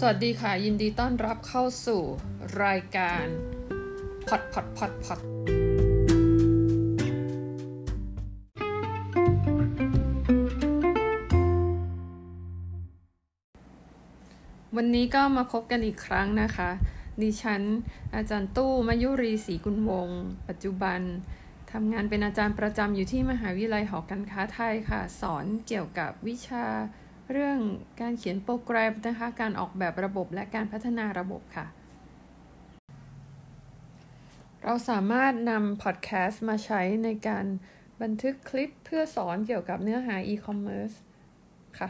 สวัสดีค่ะ ยินดีต้อนรับเข้าสู่รายการพอดพอดพอดพอดวันนี้ก็มาพบกันอีกครั้งนะคะ ดิฉันอาจารย์ตู้มายุรีศรีกุลวง ปัจจุบันทำงานเป็นอาจารย์ประจำอยู่ที่มหาวิทยาลัยหอการค้าไทยค่ะ สอนเกี่ยวกับวิชา เรื่องการเขียนโปรแกรมนะคะ การออกแบบระบบและการพัฒนาระบบค่ะ เราสามารถนำพอดแคสต์มาใช้ในการบันทึกคลิปเพื่อสอนเกี่ยวกับเนื้อหาอีคอมเมิร์ซค่ะ